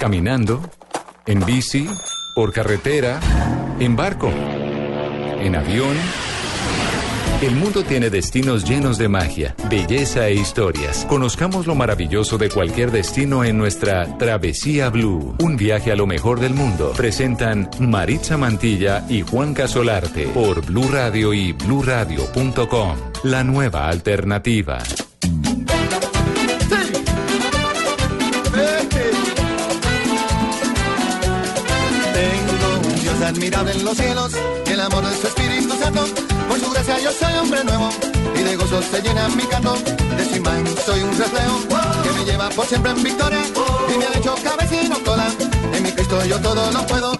Caminando, en bici, por carretera, en barco, en avión. El mundo tiene destinos llenos de magia, belleza e historias. Conozcamos lo maravilloso de cualquier destino en nuestra Travesía Blue. Un viaje a lo mejor del mundo. Presentan Maritza Mantilla y Juan Casolarte por Blue Radio y bluradio.com. La nueva alternativa. Admirable en los cielos, y el amor de su Espíritu Santo. Por su gracia yo soy hombre nuevo, y de gozo se llena mi canto. De su imagen soy un reflejo, que me lleva por siempre en victoria, y me ha hecho cabecino cola. En mi Cristo yo todo lo puedo.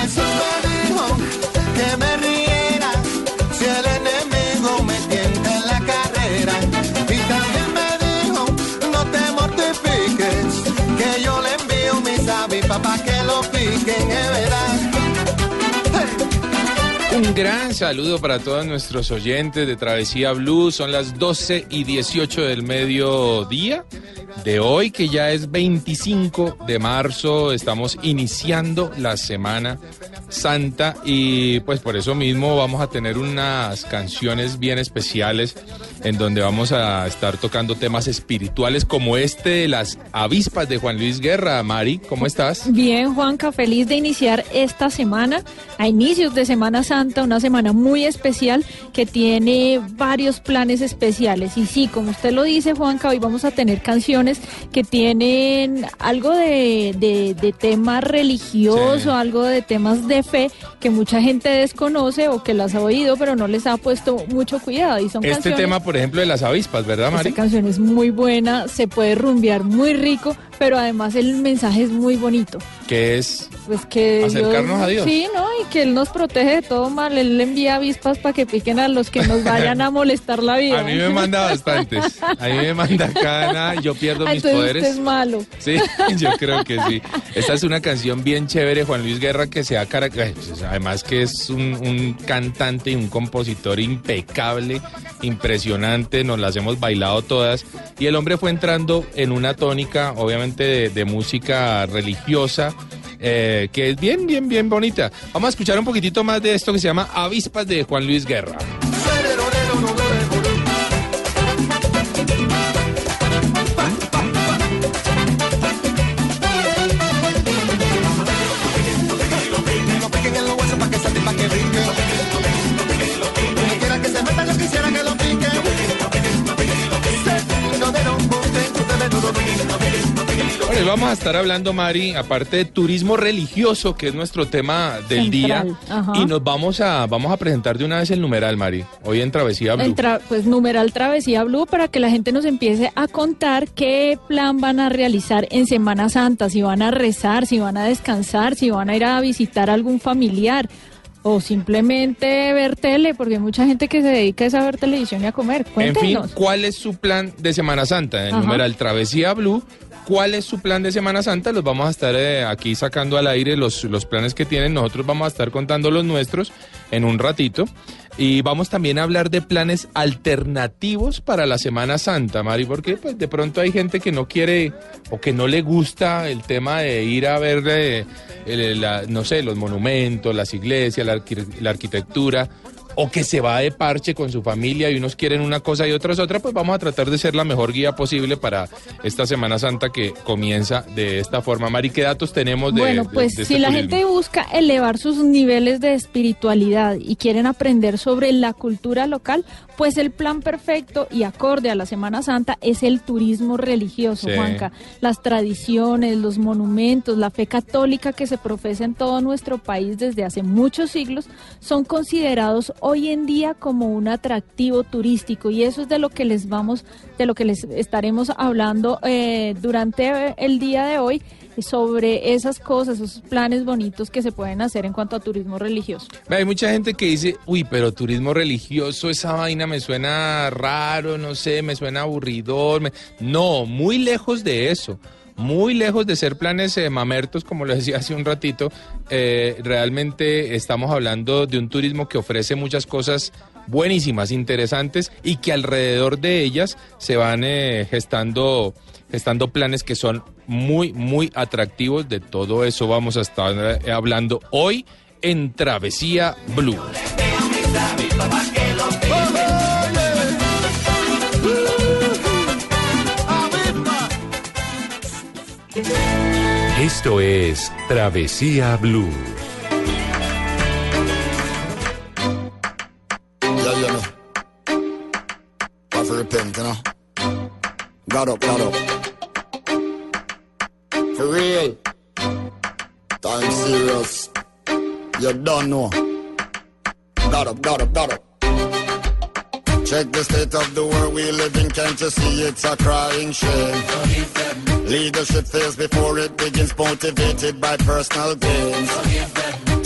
Jesús me dijo que me Un gran saludo para todos nuestros oyentes de Travesía Blue. Son las 12 y 18 del mediodía de hoy, que ya es 25 de marzo. Estamos iniciando la Semana Santa y pues por eso mismo vamos a tener unas canciones bien especiales en donde vamos a estar tocando temas espirituales como este de las avispas de Juan Luis Guerra. Mari, ¿cómo estás? Bien, Juanca, feliz de iniciar esta semana, a inicios de Semana Santa, una semana muy especial que tiene varios planes especiales. Y sí, como usted lo dice, Juanca, hoy vamos a tener canciones que tienen algo de, de, de tema religioso, Sí. algo de temas de fe que mucha gente desconoce o que las ha oído, pero no les ha puesto mucho cuidado. Y son Este canciones tema, por ejemplo, de las avispas, ¿verdad, Mari? esta canción es muy buena, se puede rumbear muy rico, pero además el mensaje es muy bonito. Que es Pues que Acercarnos a Dios. Sí, ¿no? Y que Él nos protege de todo mal. Él le envía avispas para que piquen a los que nos vayan a molestar la vida. A mí me manda bastantes. A mí me manda cada, yo pierdo Ah, mis Entonces poderes. usted es malo. Sí, yo creo que sí. Esta es una canción bien chévere, Juan Luis Guerra, que se ha caracterizado. Además que es un, un cantante y un compositor impecable, impresionante, nos las hemos bailado todas. Y el hombre fue entrando en una tónica, obviamente, de, de música religiosa. Eh, que es bien, bien, bien bonita. Vamos a escuchar un poquitito más de esto que se llama Avispas de Juan Luis Guerra. Vamos a estar hablando, Mari, aparte de turismo religioso, que es nuestro tema del Central, día, ajá. y nos vamos a vamos a presentar de una vez el numeral, Mari, hoy en Travesía Blue. Tra- pues numeral Travesía Blue para que la gente nos empiece a contar qué plan van a realizar en Semana Santa, si van a rezar, si van a descansar, si van a ir a visitar a algún familiar o simplemente ver tele, porque hay mucha gente que se dedica a ver televisión y a comer. en fin, Cuéntenos. ¿cuál es su plan de Semana Santa? En numeral Travesía Blue, ¿cuál es su plan de Semana Santa? Los vamos a estar eh, aquí sacando al aire los, los planes que tienen. Nosotros vamos a estar contando los nuestros en un ratito. Y vamos también a hablar de planes alternativos para la Semana Santa, Mari, porque pues de pronto hay gente que no quiere o que no le gusta el tema de ir a ver, eh, la- no sé, los monumentos, las iglesias, la, la arquitectura, o que se va de parche con su familia y unos quieren una cosa y otros otra, pues vamos a tratar de ser la mejor guía posible para esta Semana Santa que comienza de esta forma. Mari, ¿qué datos tenemos de bueno, pues de si este la turismo? gente busca elevar sus niveles de espiritualidad y quieren aprender sobre la cultura local, pues el plan perfecto y acorde a la Semana Santa es el turismo religioso, Sí. Juanca. Las tradiciones, los monumentos, la fe católica que se profesa en todo nuestro país desde hace muchos siglos son considerados hoy en día como un atractivo turístico y eso es de lo que les vamos, de lo que les estaremos hablando eh, durante el día de hoy sobre esas cosas, esos planes bonitos que se pueden hacer en cuanto a turismo religioso. Hay mucha gente que dice, uy, pero turismo religioso, esa vaina me suena raro, no sé, me suena aburridor. me-". No, muy lejos de eso. Muy lejos de ser planes eh, mamertos, como lo decía hace un ratito, eh, realmente estamos hablando de un turismo que ofrece muchas cosas buenísimas, interesantes y que alrededor de ellas se van eh, gestando, gestando planes que son muy, muy atractivos. De todo eso vamos a estar eh, hablando hoy en Travesía Blue. Esto es Travesía Blue. Up, up. For real. Time serious. You don't know. God up, God up, God up. Check the state of the world we live in. Can't you see it's a crying shame? Leadership fails before it begins, motivated by personal gains.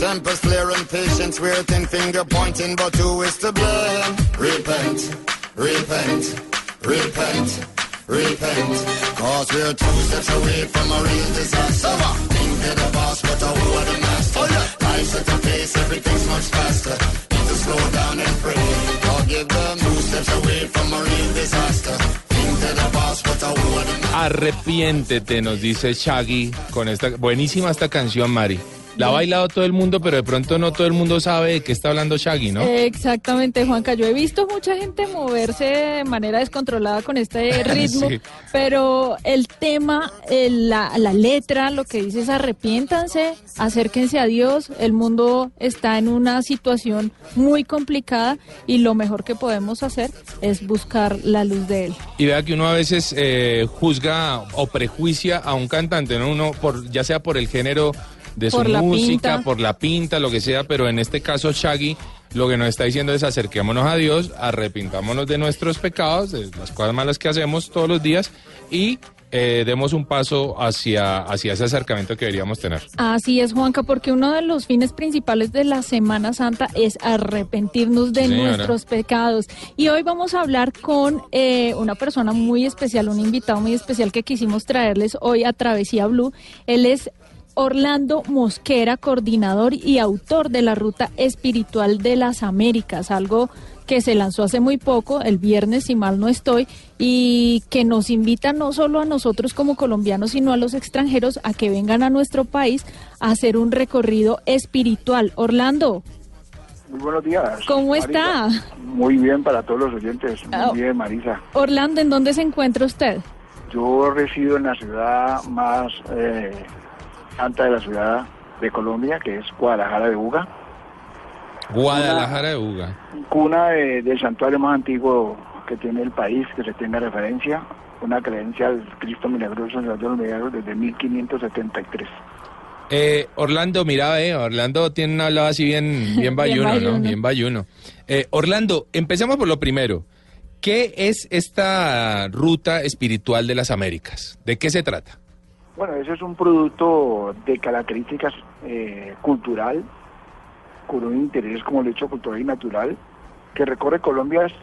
Tempers flare and patience, waiting, finger pointing, but who is to blame? Repent, repent, repent, repent. Cause we're two steps away from a real disaster. Think they're the boss, but who are the master? Life's at a pace, everything's much faster. Need to slow down and pray. Forgive them, two steps away from a real disaster. Think they're the boss, but who are the master? Arrepiéntete, nos dice Shaggy con esta buenísima esta canción, Mari. La ha bailado todo el mundo, pero de pronto no todo el mundo sabe de qué está hablando Shaggy, ¿no? Exactamente, Juanca. Yo he visto mucha gente moverse de manera descontrolada con este ritmo, Sí. pero el tema, el- la, la letra, lo que dice es arrepiéntanse, acérquense a Dios. El mundo está en una situación muy complicada y lo mejor que podemos hacer es buscar la luz de Él. Y vea que uno a veces eh, juzga o prejuicia a un cantante, ¿no? Uno, por, ya sea por el género de su Por música, por la pinta, lo que sea, pero en este caso Shaggy lo que nos está diciendo es acerquémonos a Dios, arrepintámonos de nuestros pecados, de las cosas malas que hacemos todos los días y eh, demos un paso hacia, hacia ese acercamiento que deberíamos tener. Así es, Juanca, porque uno de los fines principales de la Semana Santa es arrepentirnos de Sí, nuestros pecados. Y hoy vamos a hablar con eh, una persona muy especial, un invitado muy especial que quisimos traerles hoy a Travesía Blue. Él es Orlando Mosquera, coordinador y autor de la Ruta Espiritual de las Américas, algo que se lanzó hace muy poco, el viernes, si mal no estoy, y que nos invita no solo a nosotros como colombianos, sino a los extranjeros a que vengan a nuestro país a hacer un recorrido espiritual. Orlando, Muy buenos días. ¿Cómo Marisa. está? Muy bien para todos los oyentes. Muy Ah. bien, Marisa. Orlando, ¿en dónde se encuentra usted? Yo resido en la ciudad más eh, santa de la ciudad de Colombia, que es Guadalajara de Buga, Guadalajara de Uga. cuna de- del santuario más antiguo que tiene el país, que se tenga referencia, una creencia al Cristo Milagroso Señor de los Milagros desde 1573. Eh, Orlando, mira, eh, Orlando tiene un hablado así bien, bien bayuno, ¿no? bayuno. Bien bayuno. Eh, Orlando, empecemos por lo primero. ¿Qué es esta ruta espiritual de las Américas? ¿De qué se trata? Bueno, ese es un producto de características eh, cultural, con un interés como el hecho cultural y natural, que recorre Colombia. Es-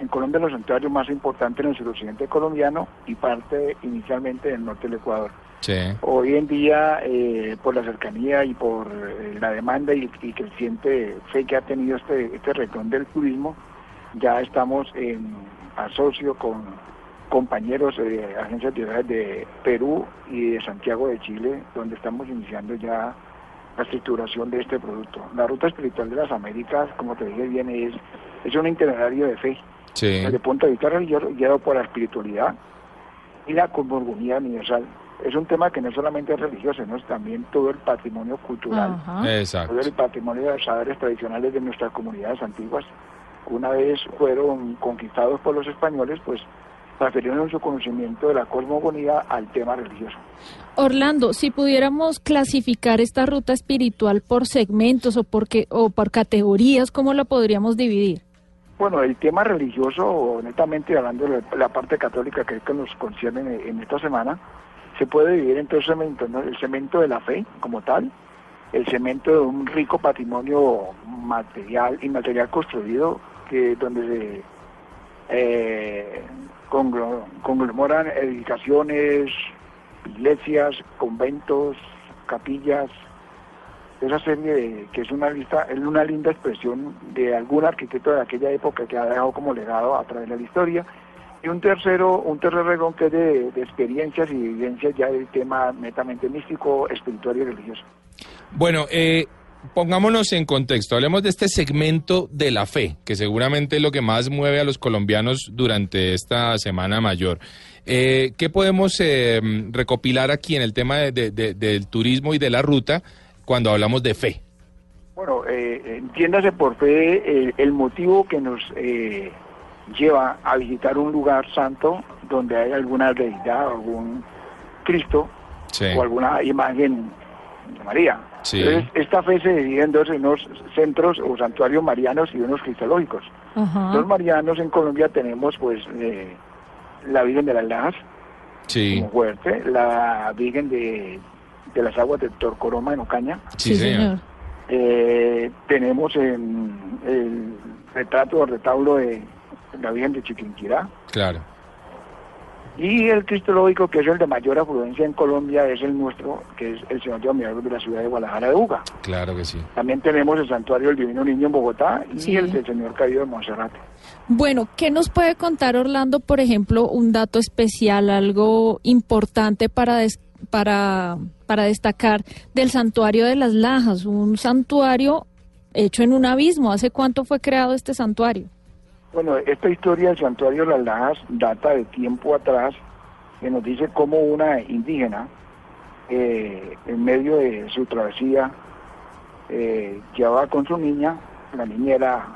En Colombia los santuarios más importantes en el suroccidente colombiano y parte inicialmente del norte del Ecuador. Sí. Hoy en día, eh, por la cercanía y por eh, la demanda y, y creciente fe que ha tenido este, este retorno del turismo, ya estamos en asocio con compañeros de agencias de viajes de Perú y de Santiago de Chile, donde estamos iniciando ya la estructuración de este producto. La ruta espiritual de las Américas, como te dije bien, es, es un itinerario de fe Sí. desde el punto de vista religioso, guiado por la espiritualidad y la cosmogonía universal. Es un tema que no solamente es religioso, sino es también todo el patrimonio cultural, Ajá. Todo el patrimonio de los saberes tradicionales de nuestras comunidades antiguas. Una vez fueron conquistados por los españoles, pues transfirieron su conocimiento de la cosmogonía al tema religioso. Orlando, si pudiéramos clasificar esta ruta espiritual por segmentos o por, qué- o por categorías, ¿cómo la podríamos dividir? Bueno, el tema religioso, netamente hablando de la parte católica que es que nos concierne en, en esta semana, se puede dividir en tres cementos, ¿no? El cemento de la fe como tal, el cemento de un rico patrimonio material y material construido que donde se eh, conglomeran edificaciones, iglesias, conventos, capillas, esa serie de, que es una lista, es una linda expresión de algún arquitecto de aquella época que ha dejado como legado a través de la historia. Y un tercero, un tercer regón que es de, de experiencias y vivencias ya del tema netamente místico, espiritual y religioso. Bueno, eh, pongámonos en contexto, hablemos de este segmento de la fe, que seguramente es lo que más mueve a los colombianos durante esta Semana Mayor. Eh, ¿Qué podemos eh, recopilar aquí en el tema de- de- de- del turismo y de la ruta cuando hablamos de fe? Bueno, eh, entiéndase por fe el motivo que nos eh, lleva a visitar un lugar santo donde hay alguna deidad, algún Cristo Sí. o alguna imagen María. Sí. Entonces, esta fe se divide en dos, en unos centros o santuarios marianos y unos cristológicos. Los marianos en Colombia tenemos pues eh, la Virgen de las Lajas, Sí, como fuerte, la Virgen de, de las Aguas de Torcoroma en Ocaña, sí, señor. eh, tenemos en el retrato o retablo de la Virgen de Chiquinquirá. Claro. Y el cristológico, que es el de mayor afluencia en Colombia, es el nuestro, que es el Señor de Milagros de la ciudad de Guadalajara de Uga. Claro que sí. También tenemos el Santuario del Divino Niño en Bogotá y Sí. el del Señor Caído de Monserrate. Bueno, ¿qué nos puede contar Orlando, por ejemplo, un dato especial, algo importante para, des- para, para destacar del santuario de las Lajas? Un santuario hecho en un abismo. ¿Hace cuánto fue creado este santuario? Bueno, esta historia del Santuario de las Lajas data de tiempo atrás, que nos dice cómo una indígena, eh, en medio de su travesía, eh, llevaba con su niña, la niña era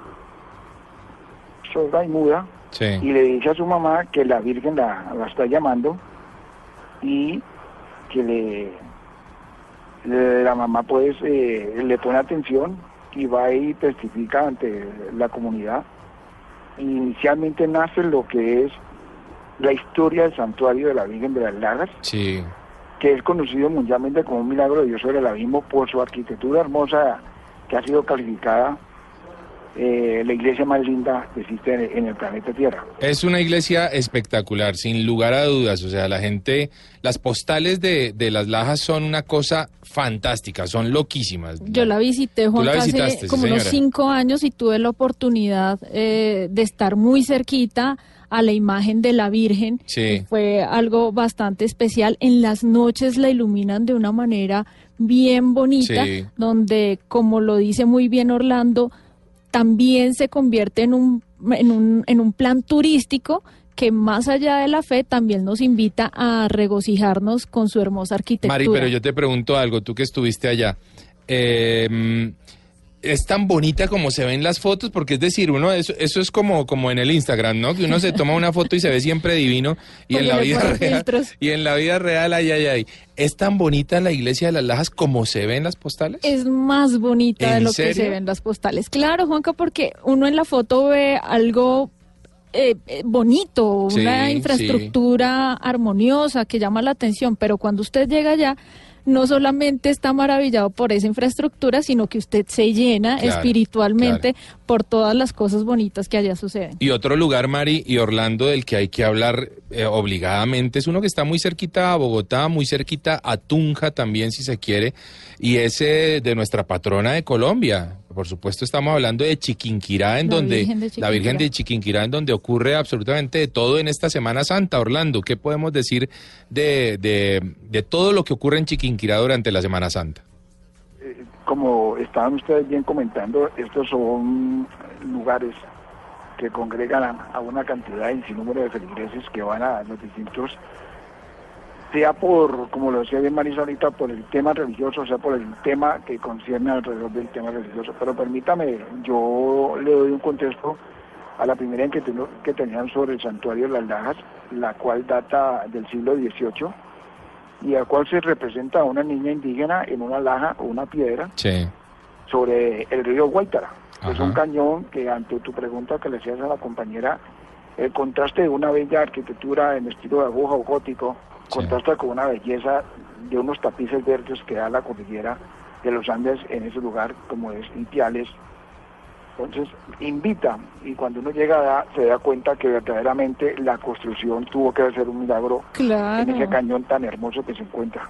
sorda y muda, Sí. y le dice a su mamá que la Virgen la, la está llamando y que le, le- la mamá pues eh, le pone atención y va y testifica ante la comunidad. Inicialmente nace lo que es la historia del santuario de la Virgen de las Lagas, Sí. que es conocido mundialmente como un milagro de Dios sobre el abismo por su arquitectura hermosa que ha sido calificada eh, la iglesia más linda que existe en, en el planeta Tierra. Es una iglesia espectacular, sin lugar a dudas. O sea, la gente, las postales de, de las lajas son una cosa fantástica, son loquísimas. Yo la visité, Juan, la hace visitaste, sí, como unos cinco años y tuve la oportunidad eh, de estar muy cerquita a la imagen de la Virgen. Sí. Fue algo bastante especial. En las noches la iluminan de una manera bien bonita, Sí. donde, como lo dice muy bien Orlando, también se convierte en un, en un, en un plan turístico que más allá de la fe también nos invita a regocijarnos con su hermosa arquitectura. Mari, pero yo te pregunto algo, tú que estuviste allá. eh, ¿Es tan bonita como se ven las fotos? Porque es decir, uno eso, eso es como, como en el Instagram, ¿no? Que uno se toma una foto y se ve siempre divino y en la vida real filtros. y en la vida real ay ay ay. ¿Es tan bonita la iglesia de las Lajas como se ve en las postales? es más bonita de ¿En lo que se serio? ve en las postales. Claro, Juanca, porque uno en la foto ve algo eh, eh, bonito, Sí, una sí. infraestructura armoniosa que llama la atención, pero cuando usted llega allá, no solamente está maravillado por esa infraestructura, sino que usted se llena Claro, espiritualmente por todas las cosas bonitas que allá suceden. Y otro lugar, Mari y Orlando, del que hay que hablar eh, obligadamente, es uno que está muy cerquita a Bogotá, muy cerquita a Tunja también, si se quiere, y es eh, de nuestra patrona de Colombia. Por supuesto, estamos hablando de Chiquinquirá, en La donde Virgen la Virgen de Chiquinquirá, en donde ocurre absolutamente de todo en esta Semana Santa. Orlando, ¿qué podemos decir de, de, de todo lo que ocurre en Chiquinquirá durante la Semana Santa? Eh, como estaban ustedes bien comentando, estos son lugares que congregan a, a una cantidad y sin número de feligreses que van a los distintos, sea por, como lo decía bien Marisa ahorita, por el tema religioso, sea por el tema que concierne alrededor del tema religioso. Pero permítame, yo le doy un contexto a la primera inquietud que tenían sobre el santuario de las Lajas, la cual data del siglo XVIII y al cual se representa a una niña indígena en una laja o una piedra Sí. sobre el río Guaitara. Es un cañón que ante tu pregunta que le hacías a la compañera, el contraste de una bella arquitectura en estilo de aguja o gótico contrasta con una belleza de unos tapices verdes que da la cordillera de los Andes en ese lugar como es Ipiales. Entonces invita y cuando uno llega se da cuenta que verdaderamente la construcción tuvo que ser un milagro en ese cañón tan hermoso que se encuentra.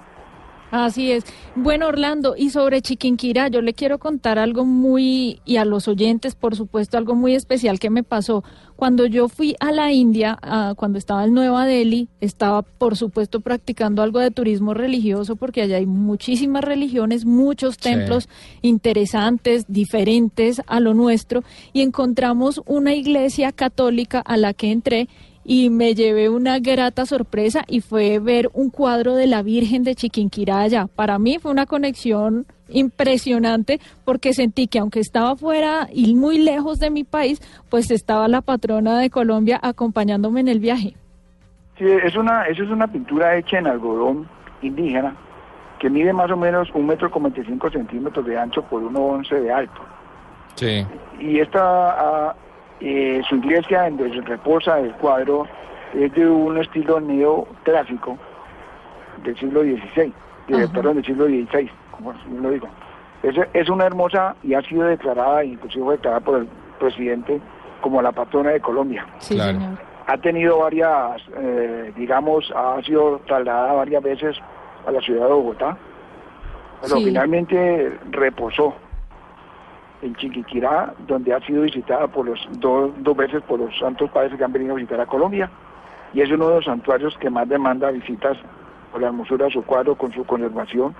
Así es. Bueno, Orlando, y sobre Chiquinquirá, yo le quiero contar algo muy, y a los oyentes, por supuesto, algo muy especial que me pasó. Cuando yo fui a la India, ah, cuando estaba en Nueva Delhi, estaba, por supuesto, practicando algo de turismo religioso, porque allá hay muchísimas religiones, muchos Sí. templos interesantes, diferentes a lo nuestro, y encontramos una iglesia católica a la que entré y me llevé una grata sorpresa y fue ver un cuadro de la Virgen de Chiquinquirá allá. Para mí fue una conexión impresionante porque sentí que aunque estaba fuera y muy lejos de mi país, pues estaba la patrona de Colombia acompañándome en el viaje. Sí, es una, eso es una pintura hecha en algodón indígena que mide más o menos un metro con 25 centímetros de ancho por 1,11 de alto. Sí. Y esta, eh, su iglesia en donde reposa el cuadro es de un estilo neoclásico del siglo XVI, de- perdón, del siglo XVI, como así lo digo. Es, es una hermosa y ha sido declarada, inclusive fue declarada por el presidente como la patrona de Colombia. Sí, señor. Ha tenido varias, eh, digamos, ha sido trasladada varias veces a la ciudad de Bogotá, pero Sí. finalmente reposó en Chiquiquirá, donde ha sido visitada por los dos, dos veces por los santos padres que han venido a visitar a Colombia, y es uno de los santuarios que más demanda visitas por la hermosura de su cuadro con su conservación,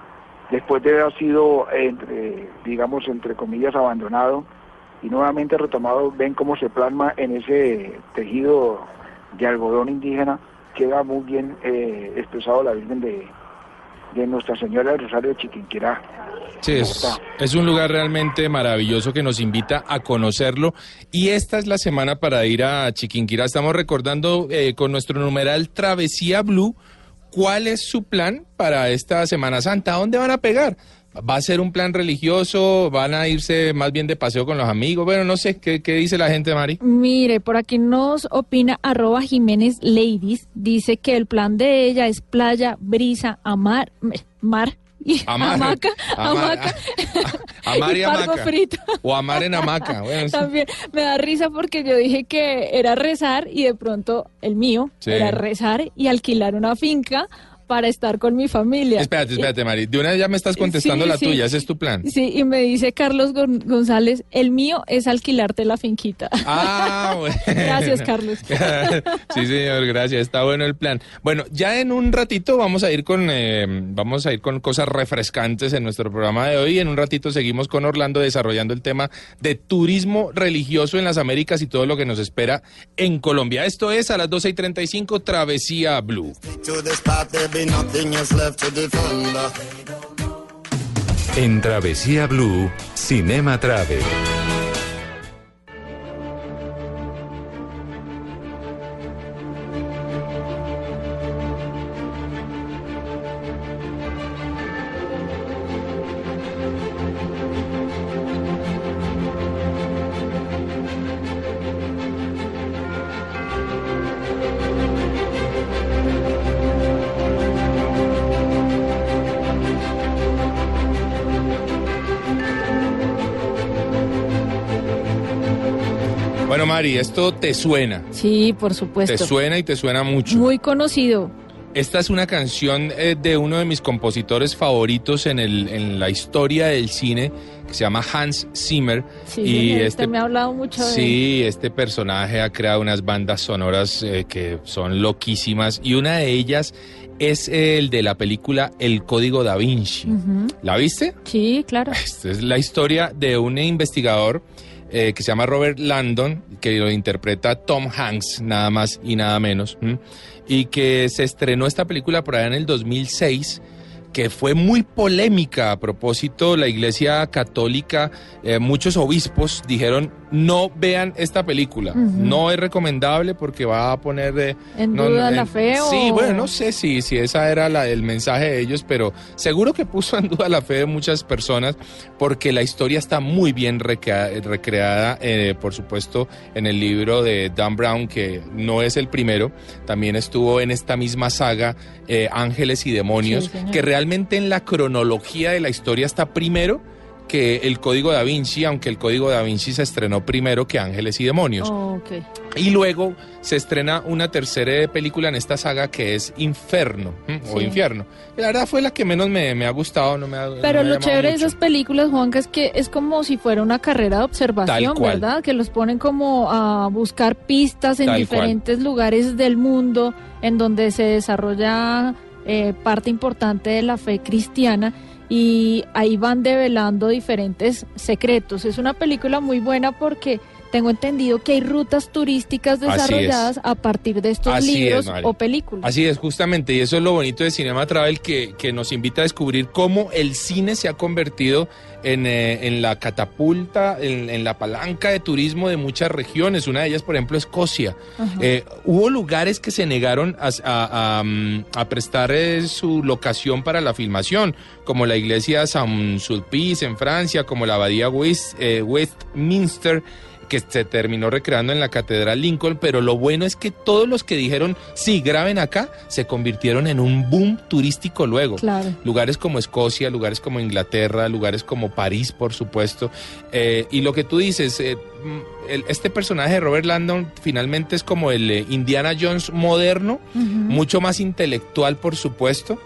después de haber sido, entre, digamos, entre comillas, abandonado y nuevamente retomado, ven cómo se plasma en ese tejido de algodón indígena, queda muy bien eh, expresado la Virgen de, de Nuestra Señora del Rosario de Chiquinquirá. Sí, es, es un lugar realmente maravilloso que nos invita a conocerlo. Y esta es la semana para ir a Chiquinquirá. Estamos recordando eh, con nuestro numeral Travesía Blue cuál es su plan para esta Semana Santa. ¿A dónde van a pegar? ¿Va a ser un plan religioso? ¿Van a irse más bien de paseo con los amigos? Bueno, no sé, ¿qué, qué dice la gente, Mari? Mire, por aquí nos opina arroba Jiménez Ladies, dice que el plan de ella es playa, brisa, amar, mar y Amar. hamaca, Amar. hamaca Amar y y hamaca. frito. O amar en hamaca. Bueno. También me da risa porque yo dije que era rezar y de pronto el mío Sí. era rezar y alquilar una finca para estar con mi familia. Espérate, espérate, Mari. De una vez ya me estás contestando Sí, la sí. tuya. Ese es tu plan. Sí, y me dice Carlos Gon- González, el mío es alquilarte la finquita. Ah, bueno. Gracias, Carlos. sí, señor, gracias. Está bueno el plan. Bueno, ya en un ratito vamos a ir con eh, vamos a ir con cosas refrescantes en nuestro programa de hoy. En un ratito seguimos con Orlando desarrollando el tema de turismo religioso en las Américas y todo lo que nos espera en Colombia. Esto es a las 12 y 35 Travesía Blue. En Travesía Blue, Cinema Travel. Esto te suena. Sí, por supuesto. Te suena y te suena mucho. Muy conocido. Esta es una canción eh, de uno de mis compositores favoritos en, el, en la historia del cine, que se llama Hans Zimmer. Sí, y este, me ha hablado mucho de él. sí, este personaje ha creado unas bandas sonoras eh, que son loquísimas y una de ellas es el de la película El Código da Vinci. ¿La viste? Sí, claro. Esta es la historia de un investigador eh, que se llama Robert Landon, que lo interpreta Tom Hanks, nada más y nada menos, y que se estrenó esta película por allá en el 2006 que fue muy polémica a propósito, la Iglesia Católica, eh, muchos obispos dijeron, no vean esta película. No es recomendable porque va a poner de... ¿En no, duda la fe Sí, bueno, no sé si, si esa era la- el mensaje de ellos, pero seguro que puso en duda la fe de muchas personas porque la historia está muy bien recrea- recreada, eh, por supuesto, en el libro de Dan Brown, que no es el primero, también estuvo en esta misma saga eh, Ángeles y Demonios, Sí, que realmente en la cronología de la historia está primero que el Código da Vinci, aunque el Código da Vinci se estrenó primero que Ángeles y Demonios. Ok. Y luego se estrena una tercera película en esta saga que es Inferno o. Infierno. La verdad fue la que menos me, me ha gustado, no me ha no Pero me lo chévere de esas películas, Juanca, es que es como si fuera una carrera de observación. ¿verdad? Que los ponen como a buscar pistas en Tal diferentes lugares del mundo en donde se desarrolla eh, parte importante de la fe cristiana y ahí van develando diferentes secretos. Es una película muy buena porque tengo entendido que hay rutas turísticas desarrolladas a partir de estos Así libros o películas. Así es, justamente, y eso es lo bonito de Cinema Travel que, que nos invita a descubrir cómo el cine se ha convertido en, eh, en la catapulta, en, en la palanca de turismo de muchas regiones. Una de ellas, por ejemplo, Escocia. Eh, hubo lugares que se negaron a, a- a, mm, a prestar eh, su locación para la filmación, como la iglesia San Sulpice en Francia, como la abadía West- Westminster que se terminó recreando en la Catedral Lincoln, pero lo bueno es que todos los que dijeron, sí, graben acá, se convirtieron en un boom turístico luego. Claro. Lugares como Escocia, lugares como Inglaterra, lugares como París, por supuesto. Eh, y lo que tú dices, eh, mm, el- este personaje de Robert Landon finalmente es como el eh, Indiana Jones moderno, mucho más intelectual, por supuesto,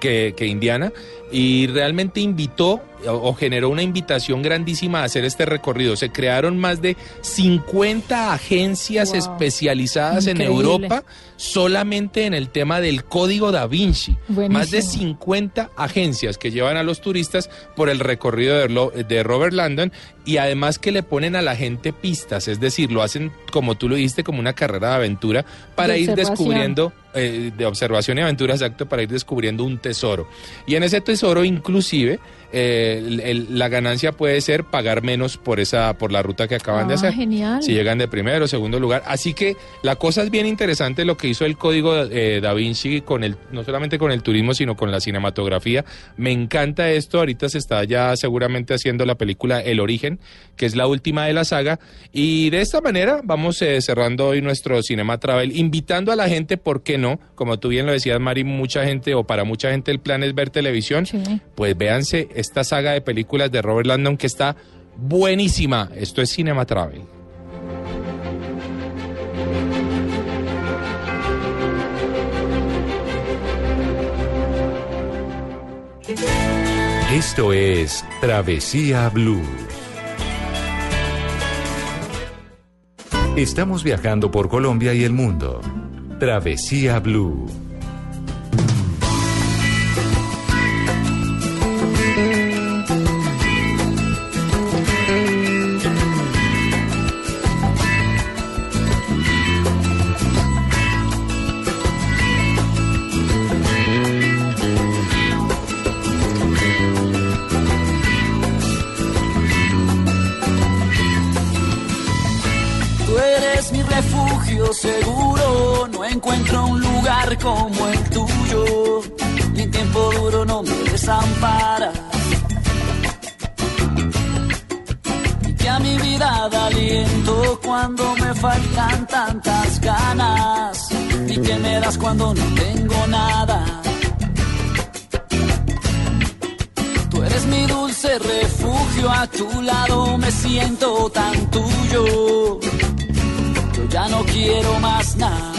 que, que Indiana, y realmente invitó o, generó una invitación grandísima a hacer este recorrido. Se crearon más de 50 agencias Wow. especializadas en. Europa solamente en el tema del código da Vinci. Más de Buenísimo. 50 agencias que llevan a los turistas por el recorrido de, Lo- de Robert Landon y además que le ponen a la gente pistas, es decir, lo hacen como tú lo dijiste, como una carrera de aventura para De ir descubriendo, eh, de observación y aventura, exacto, para ir descubriendo un tesoro. Y en ese tesoro inclusive eh, el- el- la ganancia puede ser pagar menos por esa por la ruta que acaban de Ah, hacer. genial. Si llegan de primero o segundo lugar. Así que la cosa es bien interesante lo que hizo el código eh, Da Vinci con el, no solamente con el turismo, sino con la cinematografía. Me encanta esto. Ahorita se está ya seguramente haciendo la película El Origen, que es la última de la saga. Y de esta manera vamos eh, cerrando hoy nuestro Cinema Travel, invitando a la gente, ¿por qué no? Como tú bien lo decías, Mari, mucha gente, o para mucha gente el plan es ver televisión. Sí. Pues véanse esta saga de películas de Robert Landon que está buenísima. Esto es Cinema Travel. Esto es Travesía Blue. Estamos viajando por Colombia y el mundo. Travesía Blue. Refugio seguro, no encuentro un lugar como el tuyo. Mi tiempo duro no me desampara. Y que a mi vida da aliento cuando me faltan tantas ganas. Y que me das cuando no tengo nada. Tú eres mi dulce refugio, a tu lado me siento tan tuyo. Ya no quiero más nada.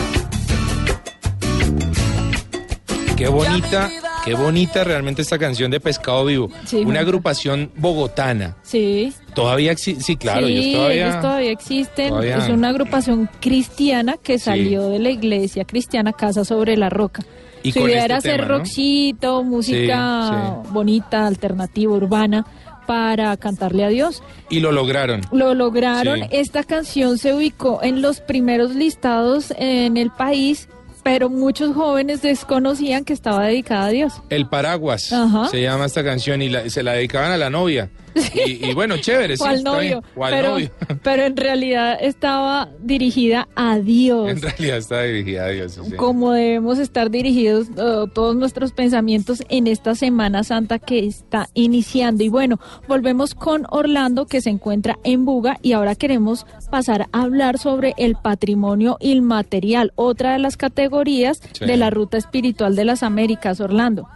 Qué bonita, qué bonita realmente esta canción de Pescado Vivo. Sí, Una agrupación bogotana. Sí. Todavía existe, sí, claro, sí, ellos todavía... ellos todavía existen. todavía- Es una agrupación cristiana que salió de la iglesia cristiana Casa sobre la Roca. Y Su idea este era hacer ¿no? rockcito, música bonita, alternativa, urbana, para cantarle a Dios. Y lo lograron. Lo lograron. Sí. Esta canción se ubicó en los primeros listados en el país pero muchos jóvenes desconocían que estaba dedicada a Dios. El paraguas Ajá. se llama esta canción y la- se la dedicaban a la novia. Y, y bueno, chévere, sí. está novio. Pero, novio. pero en realidad estaba dirigida a Dios. En realidad está dirigida a Dios. sí, sí. como debemos estar dirigidos eh, todos nuestros pensamientos en esta Semana Santa que está iniciando. Y bueno, volvemos con Orlando que se encuentra en Buga y ahora queremos pasar a hablar sobre el patrimonio inmaterial, otra de las categorías Sí. de la Ruta Espiritual de las Américas, Orlando.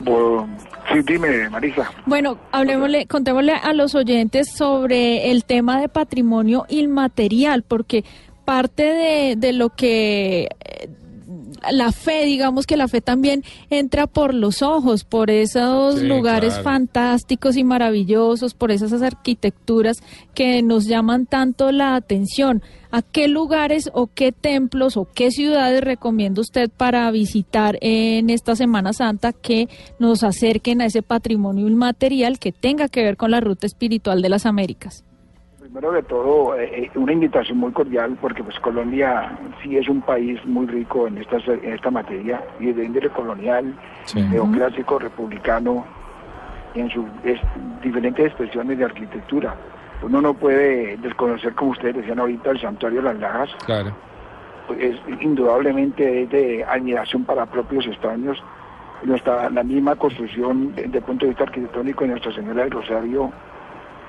Bo- sí, dime, Marisa. Bueno, hablemosle, contémosle a los oyentes sobre el tema de patrimonio inmaterial, porque parte de, de lo que la fe, digamos que la fe también entra por los ojos, por esos Sí, lugares claro. fantásticos y maravillosos, por esas arquitecturas que nos llaman tanto la atención. ¿A qué lugares o qué templos o qué ciudades recomienda usted para visitar en esta Semana Santa que nos acerquen a ese patrimonio inmaterial que tenga que ver con la ruta espiritual de las Américas? Primero de todo, eh, eh, una invitación muy cordial porque pues Colombia sí es un país muy rico en esta, en esta materia y de índole colonial, Sí. neoclásico, republicano, en sus es- diferentes expresiones de arquitectura. Uno no puede desconocer, como ustedes decían ahorita, el santuario de las Lajas, Claro. pues, es indudablemente es de admiración para propios extraños. Nuestra, la misma construcción desde el punto de vista arquitectónico de Nuestra Señora del Rosario,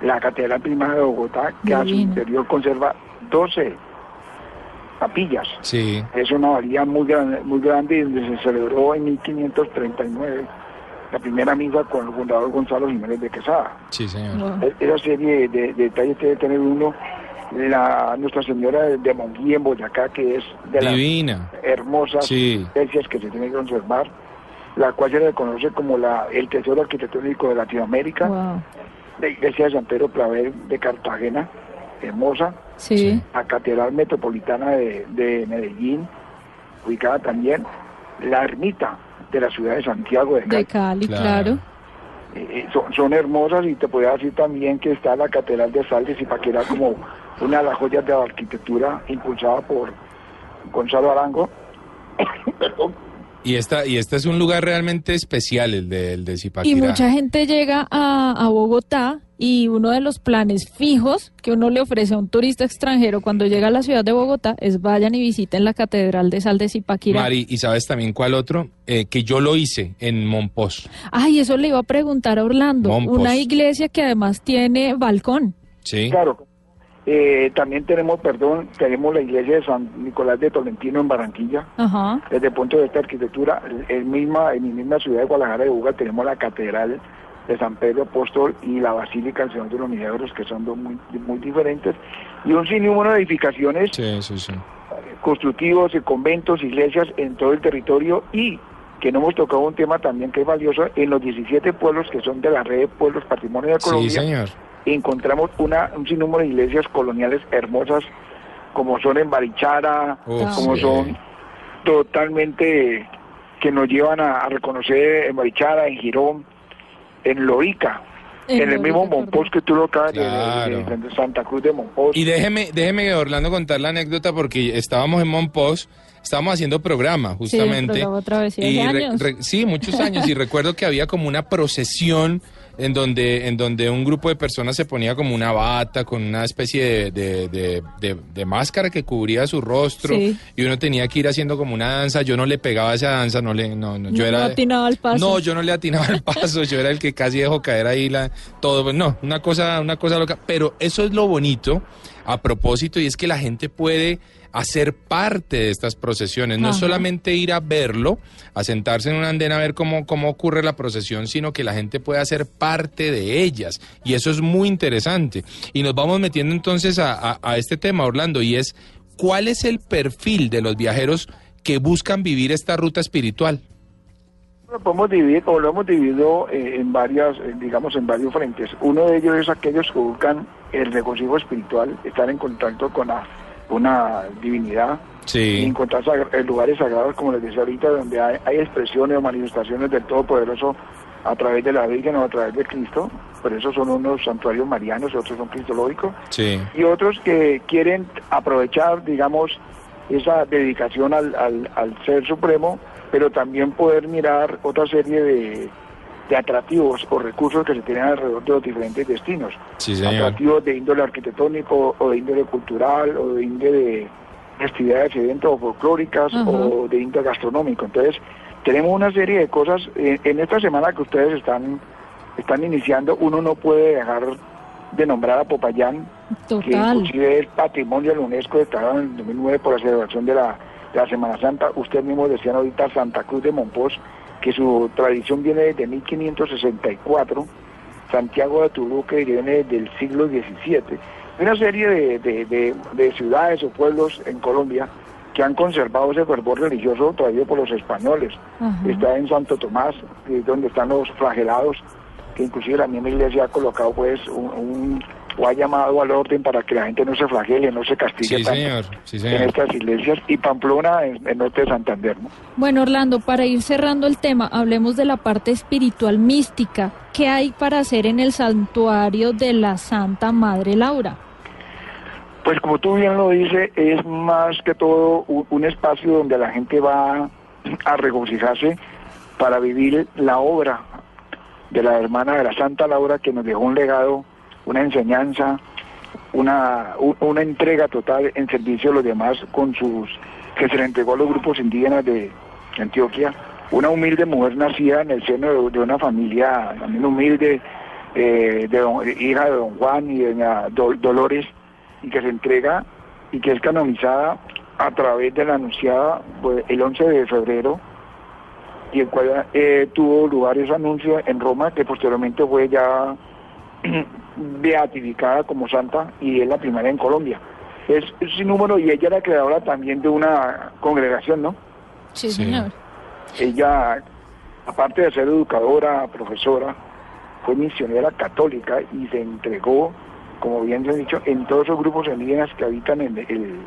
la Catedral Primada de Bogotá, que a su interior conserva 12 capillas. Sí. Es una valía muy grande, muy grande y donde se celebró en 1539 la primera misa con el fundador Gonzalo Jiménez de Quesada. Sí, señor. E- Esa serie de, de detalles debe tener uno. La Nuestra Señora de, de Monguí en Boyacá, que es de las Divina. hermosas Sí. iglesias que se tienen que conservar, la cual se le conoce como la, el tesoro arquitectónico de Latinoamérica, la iglesia de San Pedro Claver de Cartagena, hermosa, Sí. la Catedral Metropolitana de, de Medellín, ubicada también, la ermita de la ciudad de Santiago de Cali. De Cali, claro. Eh, eh, son, son hermosas y te podría decir también que está la Catedral de Sal de Zipaquirá como una de las joyas de la arquitectura impulsada por Gonzalo Arango. Perdón. Y esta, y este es un lugar realmente especial, el de, el de Y Zipaquirá. mucha gente llega a, a Bogotá y uno de los planes fijos que uno le ofrece a un turista extranjero cuando llega a la ciudad de Bogotá es vayan y visiten la Catedral de Sal de Zipaquirá. Mari, ¿y sabes también cuál otro? Eh, que yo lo hice en Monpós. Ay, eso le iba a preguntar a Orlando. Mompos. Una iglesia que además tiene balcón. Sí. Claro. Eh, también tenemos, perdón, tenemos la iglesia de San Nicolás de Tolentino en Barranquilla. Desde el punto de vista de arquitectura, en, misma, en mi misma ciudad de Guadalajara de Buga tenemos la Catedral de San Pedro Apóstol y la Basílica del Señor de los Milagros, que son dos muy, muy diferentes, y un sinnúmero de edificaciones Sí, sí, sí. constructivos, y conventos, iglesias en todo el territorio y que no hemos tocado un tema también que es valioso, en los 17 pueblos que son de la red de pueblos patrimonio de Sí, Colombia, señor. Encontramos una, un sinnúmero de iglesias coloniales hermosas, como son en Barichara, como sí. son totalmente que nos llevan a, a reconocer en Barichara, en Girón, en Lorica, En en, el mismo Monpós que tú lo acabas de- Claro. de, de Santa Cruz de Monpós. Y déjeme, déjeme Orlando contar la anécdota porque estábamos en Monpós, estábamos haciendo programa justamente. Sí, programa Travesía y de re- años. re- sí, muchos años. y recuerdo que había como una procesión en donde, en donde un grupo de personas se ponía como una bata con una especie de, de- de- de- de máscara que cubría su rostro Sí. y uno tenía que ir haciendo como una danza. Yo no le pegaba esa danza, no le, no, no, yo No era. atinaba al paso. No, yo no le atinaba el paso, yo era el que casi dejó caer ahí la, todo. Pues No, una cosa, una cosa loca. Pero eso es lo bonito a propósito y es que la gente puede hacer parte de estas procesiones, no Ajá. solamente ir a verlo, a sentarse en una andena a ver cómo, cómo ocurre la procesión, sino que la gente puede hacer parte de ellas. Y eso es muy interesante. Y nos vamos metiendo entonces a, a- a este tema, Orlando, y es cuál es el perfil de los viajeros que buscan vivir esta ruta espiritual. Lo podemos dividir o lo hemos dividido eh, en varias, eh, digamos, en varios frentes. Uno de ellos es aquellos que buscan el regocijo espiritual, estar en contacto con la- una divinidad, y Sí. encontrar sagra- eh, lugares sagrados, como les decía ahorita, donde hay, hay expresiones o manifestaciones del Todopoderoso a través de la Virgen o a través de Cristo. Por eso son unos santuarios marianos, otros son cristológicos Sí. y otros que quieren aprovechar, digamos, esa dedicación al, al, al Ser Supremo, pero también poder mirar otra serie de, de atractivos o recursos que se tienen alrededor de los diferentes destinos. Sí, señor. Atractivos de índole arquitectónico o de índole cultural o de índole de festividades, eventos o folclóricas Ajá. o de índole gastronómico. Entonces, tenemos una serie de cosas. En, en esta semana que ustedes están, están iniciando, uno no puede dejar de nombrar a Popayán, que Total. inclusive es patrimonio de la UNESCO declarado en el 2009 por la celebración de la, la Semana Santa. Usted mismo decían ahorita Santa Cruz de Monpós, que su tradición viene desde 1564, Santiago de Tulú, que viene desde el siglo XVII. Una serie de, de- de- de ciudades o pueblos en Colombia que han conservado ese fervor religioso traído por los españoles. Ajá. Está en Santo Tomás, que es donde están los flagelados, que inclusive la misma iglesia ha colocado pues un, un- o ha llamado al orden para que la gente no se flagele, no se castigue Sí, tanto señor. Sí, en estas iglesias y Pamplona en el norte de Santander. ¿no? Bueno, Orlando, para ir cerrando el tema, hablemos de la parte espiritual mística. ¿Qué hay para hacer en el santuario de la Santa Madre Laura? Pues como tú bien lo dices, es más que todo un, un espacio donde la gente va a regocijarse para vivir la obra de la hermana de la Santa Laura que nos dejó un legado, una enseñanza, una, una entrega total en servicio a los demás con sus que se le entregó a los grupos indígenas de Antioquia, una humilde mujer nacida en el seno de, una familia también humilde, eh, hija de don Juan y de Dolores, y que se entrega y que es canonizada a través de la anunciada pues, el 11 de febrero y el cual eh, tuvo lugar ese anuncio en Roma que posteriormente fue ya beatificada como santa y es la primera en Colombia. Es, es sin número y ella era creadora también de una congregación, ¿no? Sí, señor. Ella, aparte de ser educadora, profesora, fue misionera católica y se entregó, como bien se ha dicho, en todos esos grupos indígenas que habitan en el,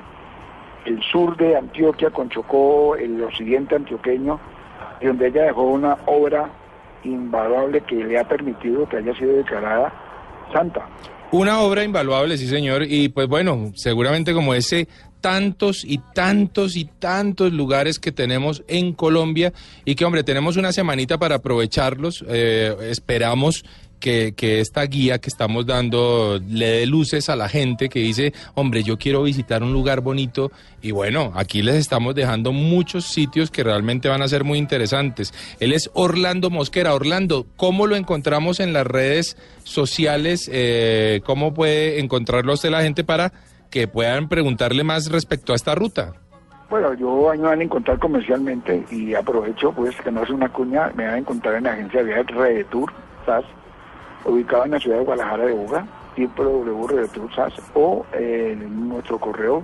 el sur de Antioquia, con Chocó, el occidente antioqueño, y donde ella dejó una obra invaluable que le ha permitido que haya sido declarada santa. Una obra invaluable, sí, señor. Y pues bueno, seguramente como ese, tantos y tantos y tantos lugares que tenemos en Colombia y que, hombre, tenemos una semanita para aprovecharlos. Eh, esperamos que, esta guía que estamos dando le dé luces a la gente que dice, hombre, yo quiero visitar un lugar bonito. Y bueno, aquí les estamos dejando muchos sitios que realmente van a ser muy interesantes. Él es Orlando Mosquera. Orlando, ¿cómo lo encontramos en las redes sociales? Eh, ¿Cómo puede encontrarlo usted la gente para que puedan preguntarle más respecto a esta ruta? Bueno, yo ahí me van a encontrar comercialmente y aprovecho pues que no es una cuña, me van a encontrar en la agencia de Redetour SAS, ubicado en la ciudad de Guadalajara de Buga, www.redetour SAS o en nuestro correo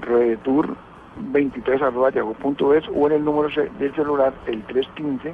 redetour 23 arroba yahoo.es o en el número del celular el 315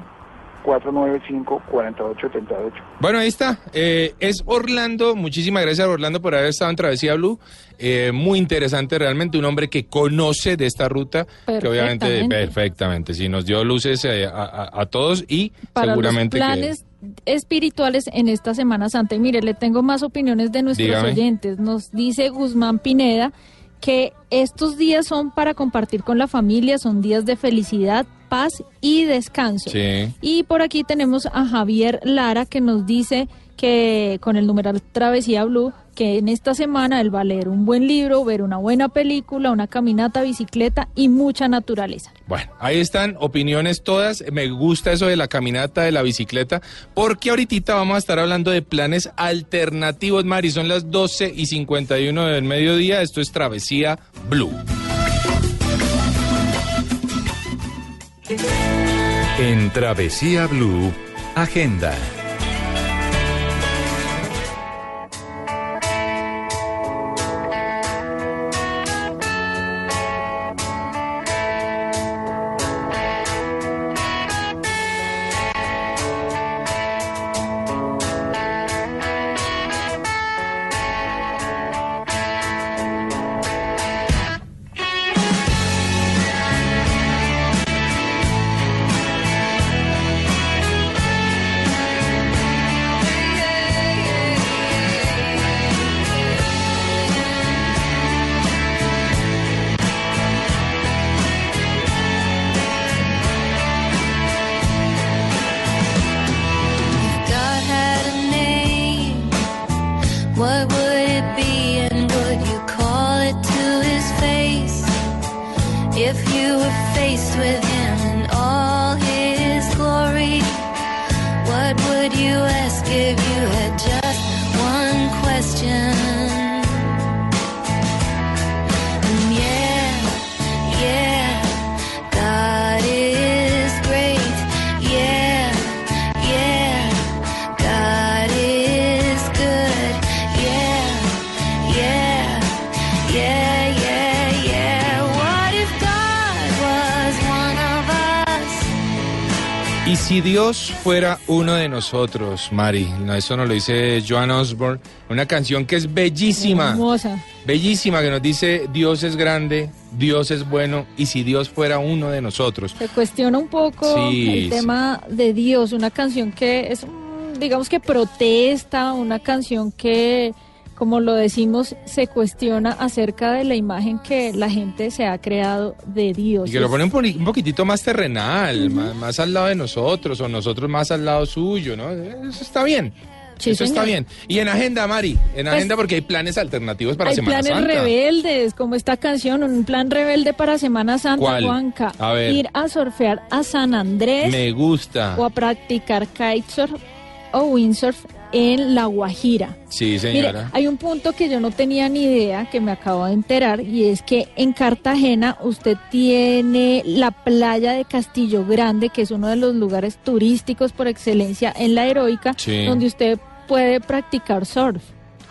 495 4878. Bueno, ahí está. Eh, es Orlando. Muchísimas gracias, Orlando, por haber estado en Travesía Blue. Eh, muy interesante, realmente. Un hombre que conoce de esta ruta. Que obviamente, Perfectamente. Sí, nos dio luces eh, a, a- a todos y Para seguramente los que- espirituales en esta Semana Santa. Y mire, le tengo más opiniones de nuestros Dígame. oyentes. Nos dice Guzmán Pineda que estos días son para compartir con la familia, son días de felicidad, paz y descanso. Sí. Y por aquí tenemos a Javier Lara que nos dice que con el numeral Travesía Blue, que en esta semana él va a leer un buen libro, ver una buena película, una caminata, bicicleta y mucha naturaleza. Bueno, ahí están opiniones todas. Me gusta eso de la caminata, de la bicicleta, porque ahorita vamos a estar hablando de planes alternativos, Mari. Son las 12 y 51 del mediodía. Esto es Travesía Blue. En Travesía Blue, Agenda. Fuera uno de nosotros, Mari, no, eso nos lo dice Joan Osborne, una canción que es bellísima, Hermosa. bellísima, que nos dice Dios es grande, Dios es bueno, y si Dios fuera uno de nosotros. Se cuestiona un poco Sí, el sí. tema de Dios, una canción que es, digamos que protesta, una canción que, como lo decimos, se cuestiona acerca de la imagen que la gente se ha creado de Dios. Y que lo pone un, un poquitito más terrenal, más, más al lado de nosotros, o nosotros más al lado suyo, ¿no? Eso está bien. Sí, Eso está bien. Y en agenda, Mari, en Pues, agenda porque hay planes alternativos para Hay Semana planes Santa. rebeldes, como esta canción, un plan rebelde para Semana Santa, ¿Cuál? Juanca. A ver. Ir a surfear a San Andrés Me gusta. o a practicar kitesurf o windsurf en La Guajira. Sí, Mire, señora. hay un punto que yo no tenía ni idea, que me acabo de enterar, y es que en Cartagena usted tiene la playa de Castillo Grande, que es uno de los lugares turísticos por excelencia en la heroica, Sí. donde usted puede practicar surf.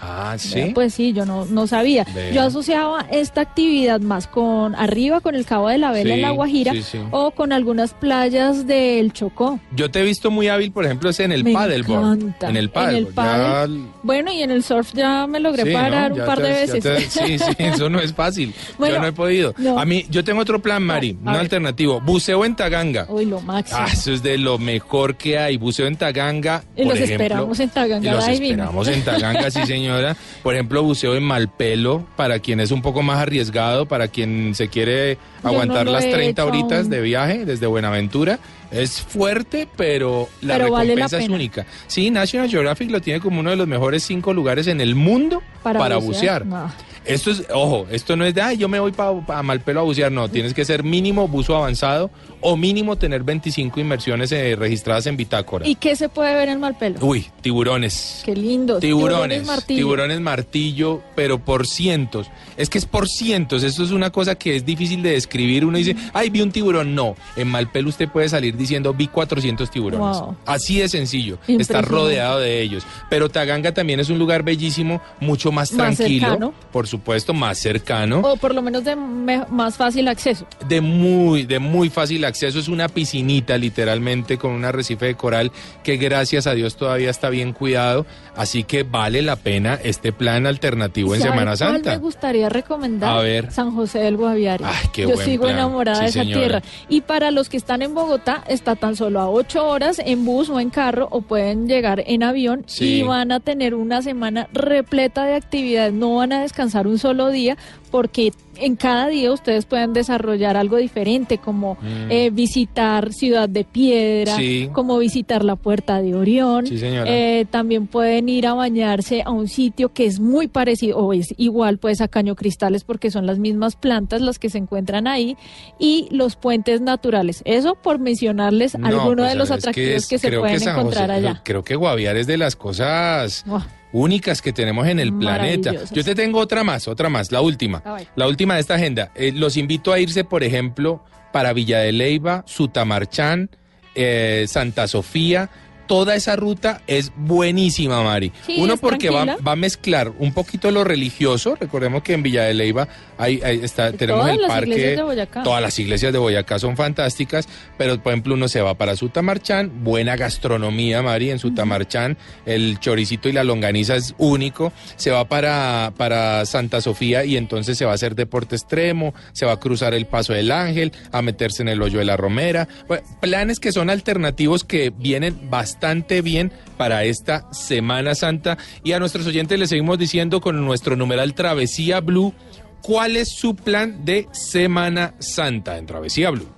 Ah, sí. Pues sí, yo no, no sabía. Yo asociaba esta actividad más con arriba, con el Cabo de la Vela en La Guajira, sí, sí. o con algunas playas del Chocó. Yo te he visto muy hábil, por ejemplo, es en el Me paddleboard. encanta. En el En el paddleboard. paddle. Ya- Bueno, y en el surf ya me logré parar ¿no? un par te- de veces. te- sí, sí, eso no es fácil. Bueno, yo no he podido. no. A mí, yo tengo otro plan, Mari, a un ver. alternativo. Buceo en Taganga. Uy, lo máximo. Ah, eso es de lo mejor que hay. Buceo en Taganga. Y por los ejemplo, esperamos en Taganga Y los Diving. esperamos en Taganga, sí, señora. Por ejemplo, buceo en Malpelo, para quien es un poco más arriesgado, para quien se quiere aguantar las he 30 hecho horitas aún. de viaje desde Buenaventura. Es fuerte, pero la Pero vale la recompensa es única. Sí, National Geographic lo tiene como uno de los mejores cinco lugares en el mundo para, Para bucear. bucear, no. Esto es, ojo, esto no es de, ay, yo me voy para Malpelo a bucear, no, tienes que ser mínimo buzo avanzado o mínimo tener 25 inmersiones eh, registradas en bitácora. ¿Y qué se puede ver en Malpelo? Uy, tiburones. Qué lindo. Tiburones, martillo. tiburones martillo, pero por cientos. Es que es por cientos, esto es una cosa que es difícil de describir. Uno dice, ay, vi un tiburón. No, en Malpelo usted puede salir diciendo, vi 400 tiburones. Wow. Así de sencillo, está rodeado de ellos. Pero Taganga también es un lugar bellísimo, mucho más Más tranquilo, cercano. por supuesto, más cercano. O por lo menos de más fácil acceso. de muy, de muy fácil acceso. Es una piscinita, literalmente, con un arrecife de coral que gracias a Dios todavía está bien cuidado. Así que vale la pena este plan alternativo en ¿Sabe Semana cuál Santa. me gustaría recomendar? A ver. San José del Guaviare. Ay, qué Yo buen sigo plan. enamorada Sí, de esa señora. tierra. Y para los que están en Bogotá, está tan solo a ocho horas en bus o en carro o pueden llegar en avión Sí. y van a tener una semana repleta de actividades. No van a descansar un solo día porque en cada día ustedes pueden desarrollar algo diferente, como Mm. eh, visitar Ciudad de Piedra, Sí. como visitar la Puerta de Orión. Sí. Eh, también pueden ir a bañarse a un sitio que es muy parecido o es igual pues a Caño Cristales porque son las mismas plantas las que se encuentran ahí y los puentes naturales. Eso por mencionarles No, algunos pues, de los atractivos es- que, se pueden encontrar José- allá. Creo que Guaviare es de las cosas únicas que tenemos en el planeta. Yo te tengo otra más, otra más, la última. La última de esta agenda. Eh, los invito a irse, por ejemplo, para Villa de Leyva, Sutamarchán, eh, Santa Sofía. Toda esa ruta es buenísima, Mari. Sí, Uno porque va, va a mezclar un poquito lo religioso. Recordemos que en Villa de Leyva hay, hay- está, tenemos Todas el las parque. iglesias de Boyacá. Todas las iglesias de Boyacá son fantásticas, pero por ejemplo uno se va para Sutamarchán, buena gastronomía, Mari, en Sutamarchán, el choricito y la longaniza es único, se va para, para Santa Sofía y entonces se va a hacer deporte extremo, se va a cruzar el Paso del Ángel, a meterse en el hoyo de la Romera, Bueno, planes que son alternativos que vienen bastante bien para esta Semana Santa y a nuestros oyentes les seguimos diciendo con nuestro numeral Travesía Blue, ¿Cuál es su plan de Semana Santa en Travesía Blue?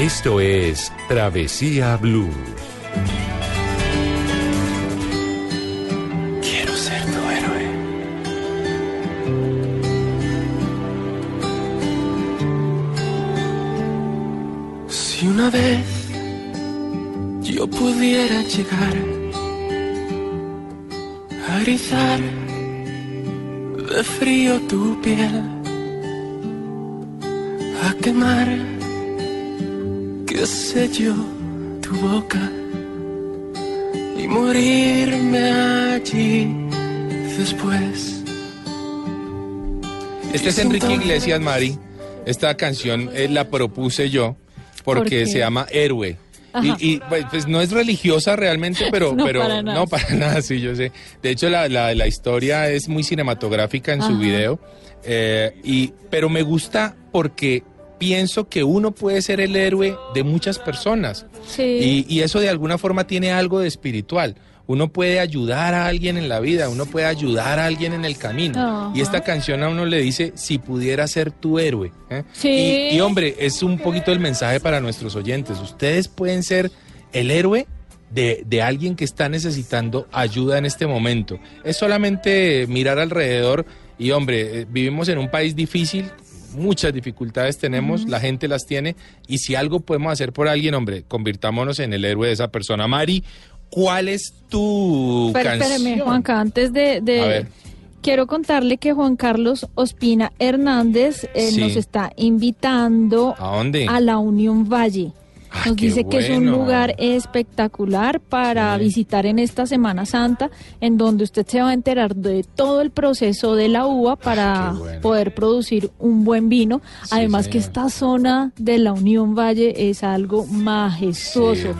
Esto es Travesía Blue. Quiero ser tu héroe. Si una vez yo pudiera llegar a rizar de frío tu piel, a quemar, qué sé yo, tu boca y morirme allí después. Este es Enrique Iglesias, Mari. Esta canción eh, la propuse yo ¿Por porque qué? se llama Héroe. Y, y, pues, pues, no es religiosa realmente, pero No, pero para nada. no para nada, sí, yo sé. De hecho, la, la, la historia es muy cinematográfica en su video, eh, y, pero me gusta porque pienso que uno puede ser el héroe de muchas personas. Sí. Y, y eso de alguna forma tiene algo de espiritual. Uno puede ayudar a alguien en la vida, uno puede ayudar a alguien en el camino. Y esta canción a uno le dice, si pudiera ser tu héroe. ¿eh? Sí. Y, y, hombre, es un poquito el mensaje para nuestros oyentes. Ustedes pueden ser el héroe de, de alguien que está necesitando ayuda en este momento. Es solamente mirar alrededor y, hombre, eh, vivimos en un país difícil. Muchas dificultades tenemos, la gente las tiene y si algo podemos hacer por alguien, hombre, convirtámonos en el héroe de esa persona. Mari, ¿cuál es tu Pero canción? espéreme, Juanca, antes de, de- A ver. quiero contarle que Juan Carlos Ospina Hernández eh, Sí. nos está invitando ¿A dónde? a la Unión Valle. Nos qué dice que es un lugar espectacular para visitar en esta Semana Santa, en donde usted se va a enterar de todo el proceso de la uva para poder producir un buen vino. Además que esta zona de la Unión Valle es algo majestuoso.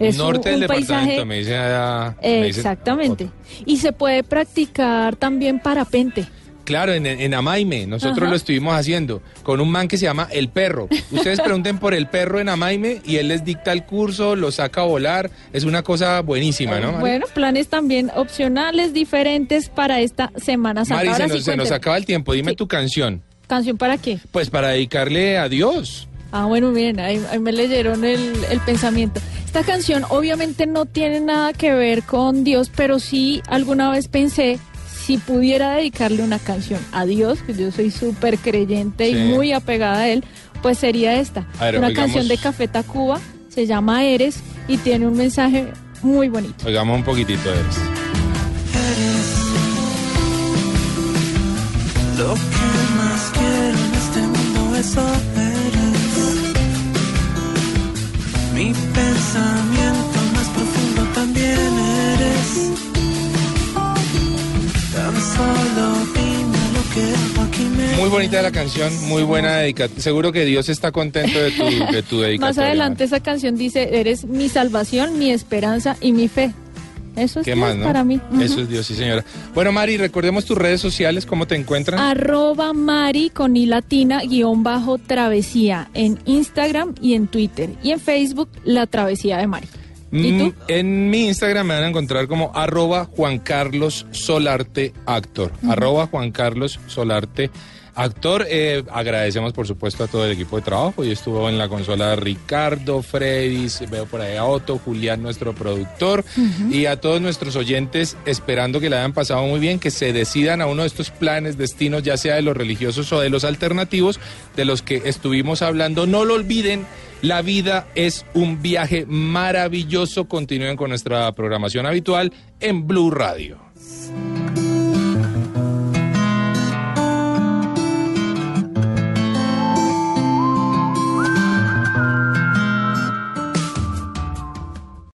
es un- Norte del un departamento, paisaje me dice allá- me dice- Exactamente. Y se puede practicar también parapente. Claro, en, en Amaime, nosotros Ajá. lo estuvimos haciendo con un man que se llama El Perro. Ustedes pregunten por El Perro en Amaime y él les dicta el curso, lo saca a volar. Es una cosa buenísima, ¿no? Mari? Bueno, planes también opcionales, diferentes para esta Semana Santa. Mari, Ahora se, sí, nos, se nos acaba el tiempo. Dime tu canción. ¿Canción para qué? Pues para dedicarle a Dios. Ah, bueno, miren, ahí, ahí me leyeron el, el pensamiento. Esta canción obviamente no tiene nada que ver con Dios, pero sí alguna vez pensé si pudiera dedicarle una canción a Dios, que yo soy súper creyente Sí. y muy apegada a él, pues sería esta. Ver, una oigamos- canción de Café Tacuba, se llama Eres y tiene un mensaje muy bonito. Oigamos un poquitito de eso. Lo que más quiero en este mundo es eres. Mi pensamiento bonita la canción, muy buena dedicatoria. Seguro que Dios está contento de tu, de tu dedicatoria. Más adelante esa canción dice, eres mi salvación, mi esperanza y mi fe. Eso es ¿Qué Dios más, no? para mí. Eso es Dios, sí, señora. Bueno, Mari, recordemos tus redes sociales, cómo te encuentran. Arroba Mari con I latina guion bajo travesía en Instagram y en Twitter. Y en Facebook, La Travesía de Mari. ¿Y Mm, tú? En mi Instagram me van a encontrar como arroba Juan Carlos Solarte Actor. Arroba Juan Carlos Solarte Actor. Eh, agradecemos por supuesto a todo el equipo de trabajo. Hoy estuvo en la consola Ricardo, Freddy, veo por ahí a Otto, Julián, nuestro productor, y a todos nuestros oyentes, esperando que la hayan pasado muy bien, que se decidan a uno de estos planes, destinos, ya sea de los religiosos o de los alternativos, de los que estuvimos hablando. No lo olviden. La vida es un viaje maravilloso. Continúen con nuestra programación habitual en Blue Radio.